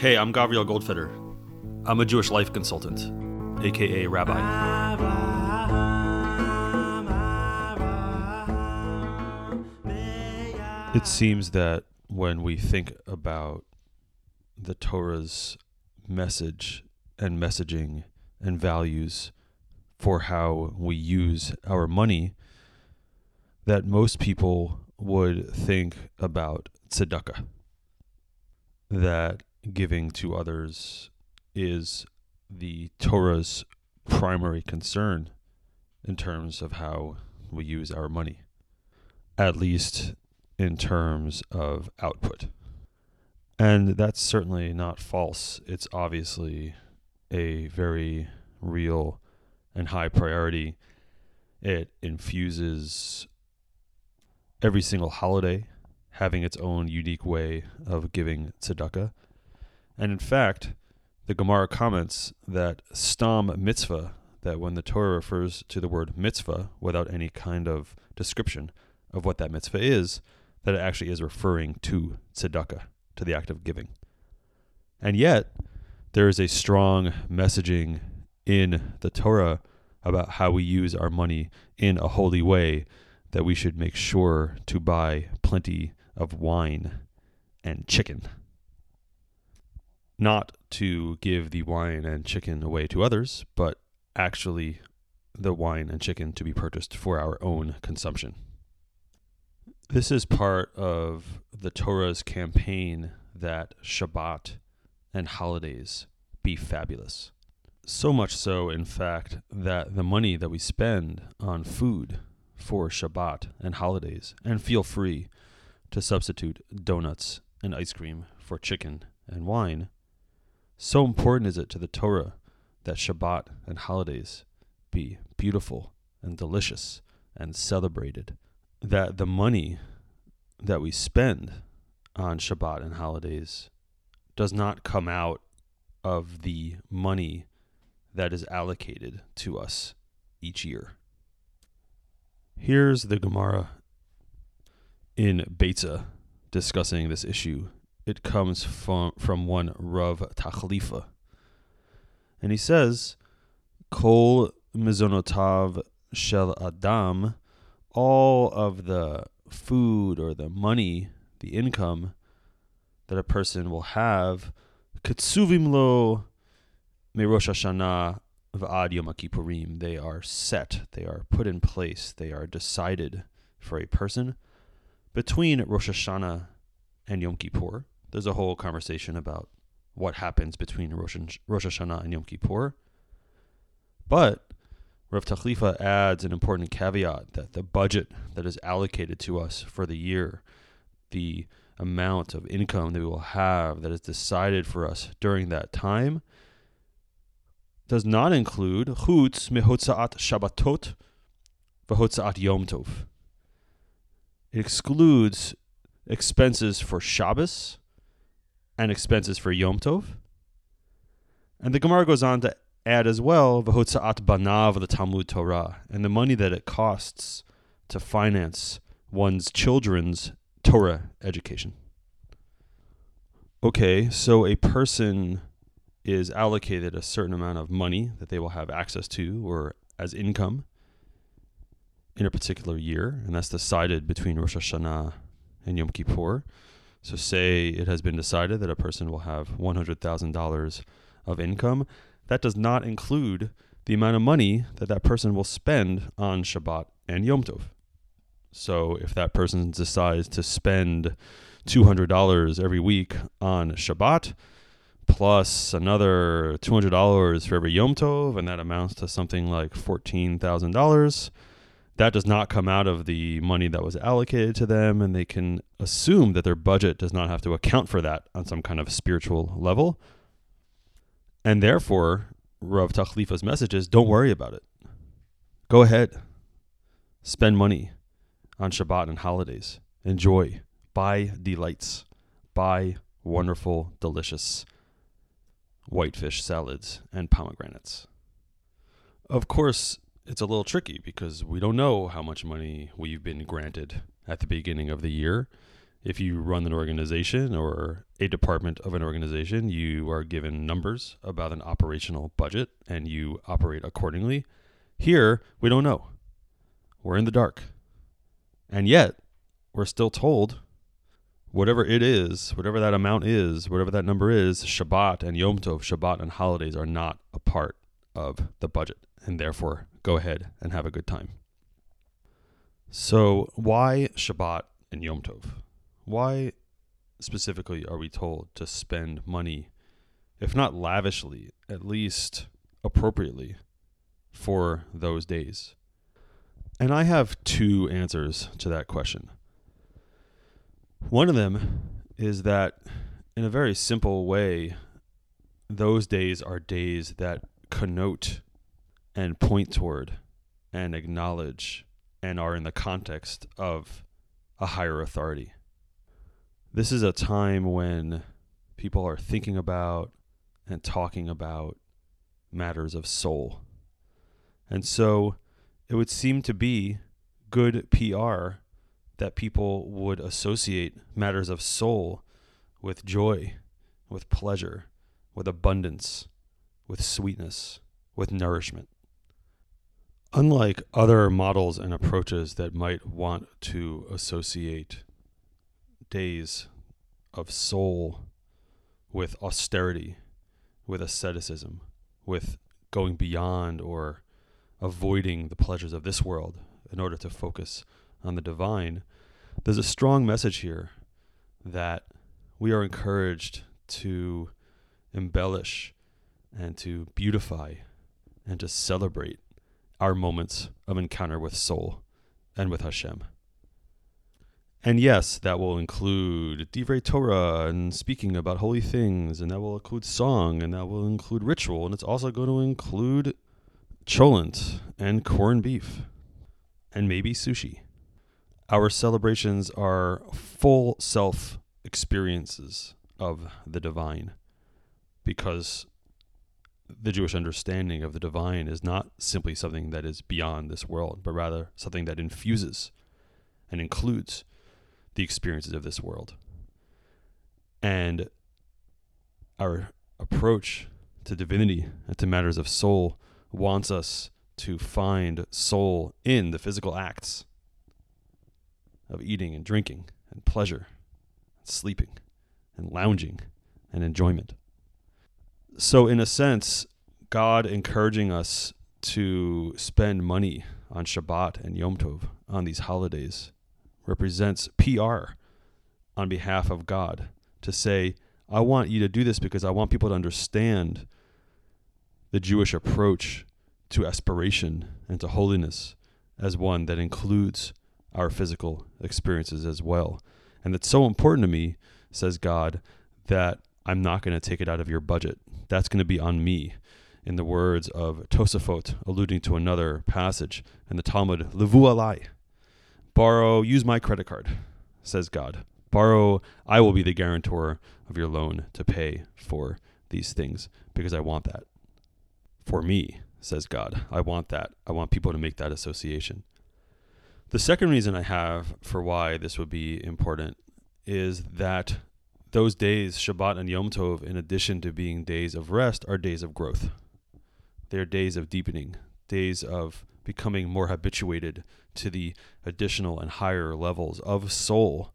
Hey, I'm Gavriel Goldfeder. I'm a Jewish life consultant, aka rabbi. It seems that when we think about the Torah's message and messaging and values for how we use our money, that most people would think about tzedakah. That giving to others is the Torah's primary concern in terms of how we use our money, at least in terms of output. And that's certainly not false. It's obviously a very real and high priority. It infuses every single holiday having its own unique way of giving tzedakah. And in fact, the Gemara comments that stam mitzvah, that when the Torah refers to the word mitzvah without any kind of description of what that mitzvah is, that it actually is referring to tzedakah, to the act of giving. And yet, there is a strong messaging in the Torah about how we use our money in a holy way that we should make sure to buy plenty of wine and chicken. Not to give the wine and chicken away to others, but actually the wine and chicken to be purchased for our own consumption. This is part of the Torah's campaign that Shabbat and holidays be fabulous. So much so, in fact, that the money that we spend on food for Shabbat and holidays, and feel free to substitute donuts and ice cream for chicken and wine, so important is it to the Torah that Shabbat and holidays be beautiful and delicious and celebrated that the money that we spend on Shabbat and holidays does not come out of the money that is allocated to us each year. Here's the Gemara in Beitza discussing this issue. It comes from, from one Rav Tachlifa. And he says, Kol mizonotav shel adam, all of the food or the money, the income that a person will have, ketsuvim lo me Rosh Hashanah v'ad Yom Kippurim. They are set, they are put in place, they are decided for a person between Rosh Hashanah and Yom Kippur. There's a whole conversation about what happens between Rosh, Rosh Hashanah and Yom Kippur. But Rav Tachlifa adds an important caveat that the budget that is allocated to us for the year, the amount of income that we will have that is decided for us during that time, does not include chutz mehotzaat Shabbatot v'hotzaat Yom Tov. It excludes expenses for Shabbos and expenses for Yom Tov. And the Gemara goes on to add as well v'hotzaat banav the Talmud Torah and the money that it costs to finance one's children's Torah education. Okay, so a person is allocated a certain amount of money that they will have access to or as income in a particular year, and that's decided between Rosh Hashanah and Yom Kippur. So, say it has been decided that a person will have $100,000 of income. That does not include the amount of money that that person will spend on Shabbat and Yom Tov. So, if that person decides to spend $200 every week on Shabbat, plus another $200 for every Yom Tov, and that amounts to something like $14,000. That does not come out of the money that was allocated to them, and they can assume that their budget does not have to account for that on some kind of spiritual level. And therefore, Rav Tachlifa's message is don't worry about it. Go ahead. Spend money on Shabbat and holidays. Enjoy. Buy delights. Buy wonderful, delicious whitefish salads and pomegranates. Of course, it's a little tricky because we don't know how much money we've been granted at the beginning of the year. If you run an organization or a department of an organization, you are given numbers about an operational budget and you operate accordingly. Here, we don't know. We're in the dark. And yet, we're still told whatever it is, whatever that amount is, whatever that number is, Shabbat and Yom Tov, Shabbat and holidays are not a part of the budget. And therefore, go ahead and have a good time. So, why Shabbat and Yom Tov? Why specifically are we told to spend money, if not lavishly, at least appropriately for those days? And I have two answers to that question. One of them is that, in a very simple way, those days are days that connote and point toward and acknowledge and are in the context of a higher authority. This is a time when people are thinking about and talking about matters of soul. And so it would seem to be good PR that people would associate matters of soul with joy, with pleasure, with abundance, with sweetness, with nourishment. Unlike other models and approaches that might want to associate days of soul with austerity, with asceticism, with going beyond or avoiding the pleasures of this world in order to focus on the divine, there's a strong message here that we are encouraged to embellish and to beautify and to celebrate our moments of encounter with soul and with Hashem. And yes, that will include Divrei Torah and speaking about holy things, and that will include song, and that will include ritual, and it's also going to include cholent and corned beef, and maybe sushi. Our celebrations are full self experiences of the divine because the Jewish understanding of the divine is not simply something that is beyond this world, but rather something that infuses and includes the experiences of this world. And our approach to divinity and to matters of soul wants us to find soul in the physical acts of eating and drinking and pleasure and sleeping and lounging and enjoyment. So, in a sense, God encouraging us to spend money on Shabbat and Yom Tov on these holidays represents PR on behalf of God to say, I want you to do this because I want people to understand the Jewish approach to aspiration and to holiness as one that includes our physical experiences as well. And it's so important to me, says God, that I'm not going to take it out of your budget. That's going to be on me. In the words of Tosafot, alluding to another passage in the Talmud, Levu alai. Borrow, use my credit card, says God. Borrow, I will be the guarantor of your loan to pay for these things because I want that. For me, says God, I want that. I want people to make that association. The second reason I have for why this would be important is that those days, Shabbat and Yom Tov, in addition to being days of rest, are days of growth. They're days of deepening, days of becoming more habituated to the additional and higher levels of soul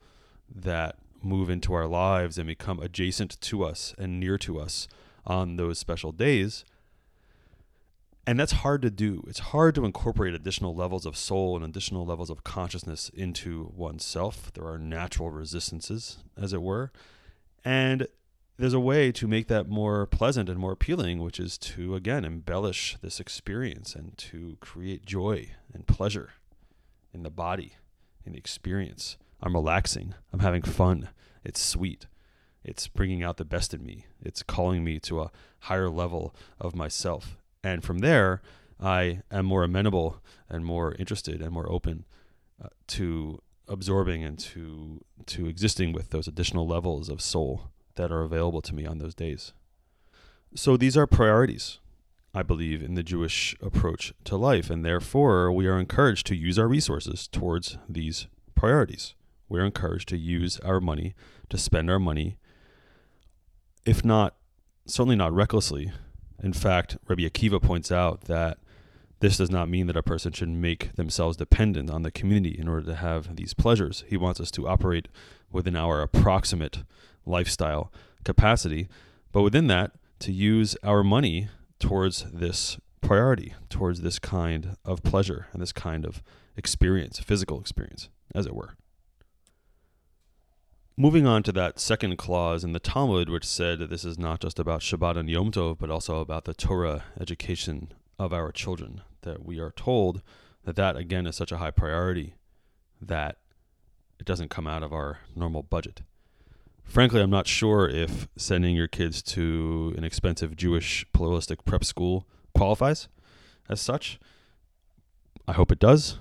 that move into our lives and become adjacent to us and near to us on those special days. And that's hard to do. It's hard to incorporate additional levels of soul and additional levels of consciousness into oneself. There are natural resistances, as it were. And there's a way to make that more pleasant and more appealing, which is to, again, embellish this experience and to create joy and pleasure in the body, in the experience. I'm relaxing. I'm having fun. It's sweet. It's bringing out the best in me. It's calling me to a higher level of myself. And from there, I am more amenable and more interested and more open uh, to absorbing and to to existing with those additional levels of soul that are available to me on those days. So these are priorities, I believe, in the Jewish approach to life, and therefore we are encouraged to use our resources towards these priorities. we're encouraged to use our money, to spend our money, if not, certainly not recklessly. In fact, Rabbi Akiva points out that this does not mean that a person should make themselves dependent on the community in order to have these pleasures. He wants us to operate within our approximate lifestyle capacity, but within that, to use our money towards this priority, towards this kind of pleasure and this kind of experience, physical experience, as it were. Moving on to that second clause in the Talmud, which said that this is not just about Shabbat and Yom Tov, but also about the Torah education of our children, that we are told that that again is such a high priority that it doesn't come out of our normal budget. Frankly, I'm not sure if sending your kids to an expensive Jewish pluralistic prep school qualifies as such. I hope it does.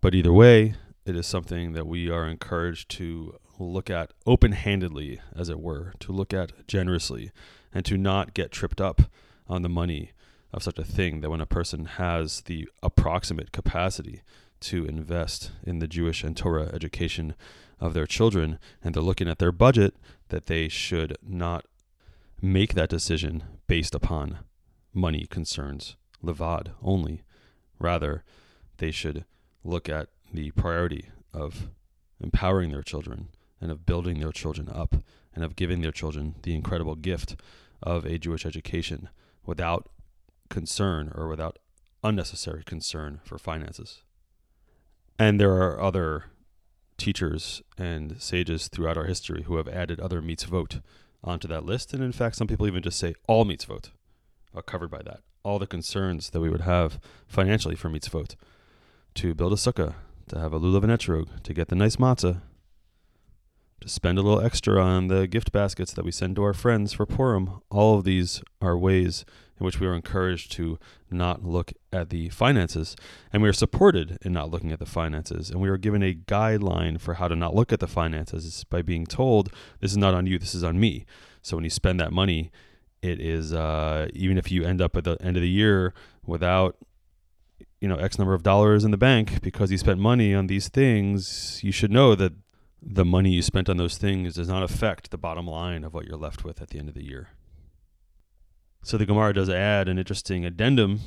But either way, it is something that we are encouraged to look at open handedly, as it were, to look at generously, and to not get tripped up on the money of such a thing that when a person has the approximate capacity to invest in the Jewish and Torah education of their children and they're looking at their budget, that they should not make that decision based upon money concerns, levad only. Rather, they should look at the priority of empowering their children and of building their children up and of giving their children the incredible gift of a Jewish education without concern or without unnecessary concern for finances. And there are other teachers and sages throughout our history who have added other mitzvot onto that list. And in fact, some people even just say all mitzvot are covered by that. All the concerns that we would have financially for mitzvot to build a sukkah, to have a lulav and etrog, to get the nice matzah, to spend a little extra on the gift baskets that we send to our friends for Purim. All of these are ways in which we are encouraged to not look at the finances, and we are supported in not looking at the finances, and we are given a guideline for how to not look at the finances by being told, "This is not on you, this is on me." So when you spend that money, it is uh, even if you end up at the end of the year without you know x number of dollars in the bank because you spent money on these things you should know that the money you spent on those things does not affect the bottom line of what you're left with at the end of the year so the gemara does add an interesting addendum.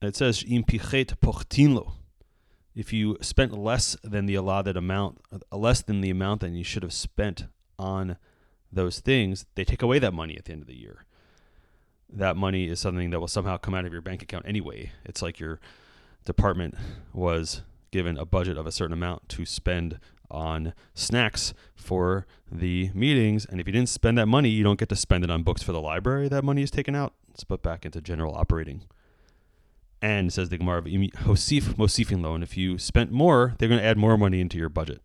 It says pochtinlo. If you spent less than the allotted amount uh, less than the amount that you should have spent on those things they take away that money at the end of the year. That money is something that will somehow come out of your bank account anyway. It's like your department was given a budget of a certain amount to spend on snacks for the meetings. And if you didn't spend that money, you don't get to spend it on books for the library. That money is taken out. It's put back into general operating. And says the Gemara of Hosif Mosifin loan. If you spent more, they're going to add more money into your budget,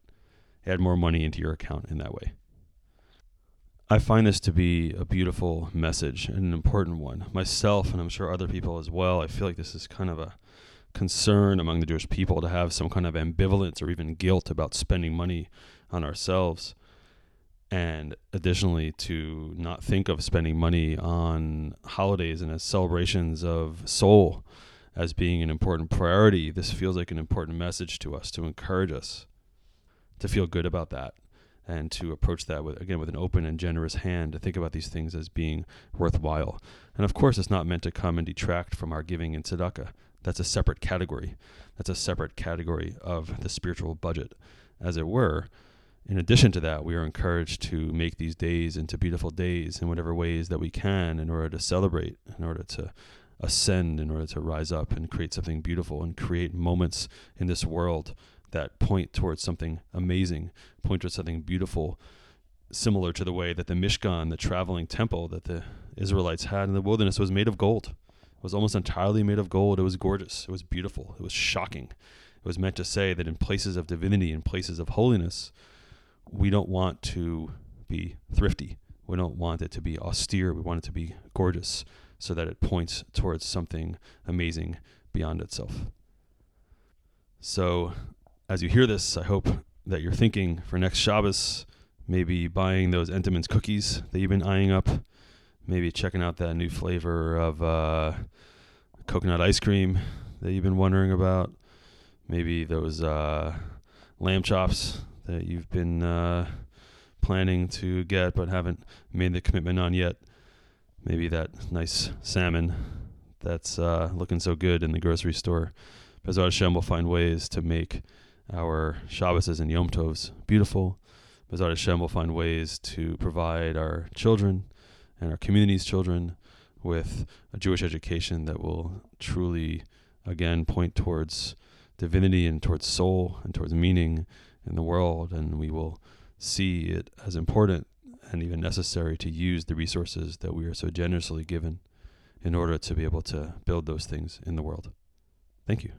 add more money into your account in that way. I find this to be a beautiful message and an important one. Myself, and I'm sure other people as well, I feel like this is kind of a concern among the Jewish people to have some kind of ambivalence or even guilt about spending money on ourselves. And additionally, to not think of spending money on holidays and as celebrations of soul as being an important priority. This feels like an important message to us to encourage us to feel good about that and to approach that with again with an open and generous hand to think about these things as being worthwhile. And of course, it's not meant to come and detract from our giving in tzedakah. That's a separate category. That's a separate category of the spiritual budget, as it were. In addition to that, we are encouraged to make these days into beautiful days in whatever ways that we can in order to celebrate, in order to ascend, in order to rise up and create something beautiful and create moments in this world that point towards something amazing, point towards something beautiful, similar to the way that the Mishkan, the traveling temple that the Israelites had in the wilderness, was made of gold. Was almost entirely made of gold. It was gorgeous. It was beautiful. It was shocking. It was meant to say that in places of divinity, in places of holiness, we don't want to be thrifty. We don't want it to be austere. We want it to be gorgeous so that it points towards something amazing beyond itself. So as you hear this, I hope that you're thinking for next Shabbos, maybe buying those Entenmann's cookies that you've been eyeing up, maybe checking out that new flavor of uh, coconut ice cream that you've been wondering about, maybe those uh, lamb chops that you've been uh, planning to get but haven't made the commitment on yet. Maybe that nice salmon that's uh, looking so good in the grocery store. Bezrat Hashem will find ways to make our Shabbases and Yom Tovs beautiful. Bezrat Hashem will find ways to provide our children and our community's children with a Jewish education that will truly, again, point towards divinity and towards soul and towards meaning in the world. And we will see it as important and even necessary to use the resources that we are so generously given in order to be able to build those things in the world. Thank you.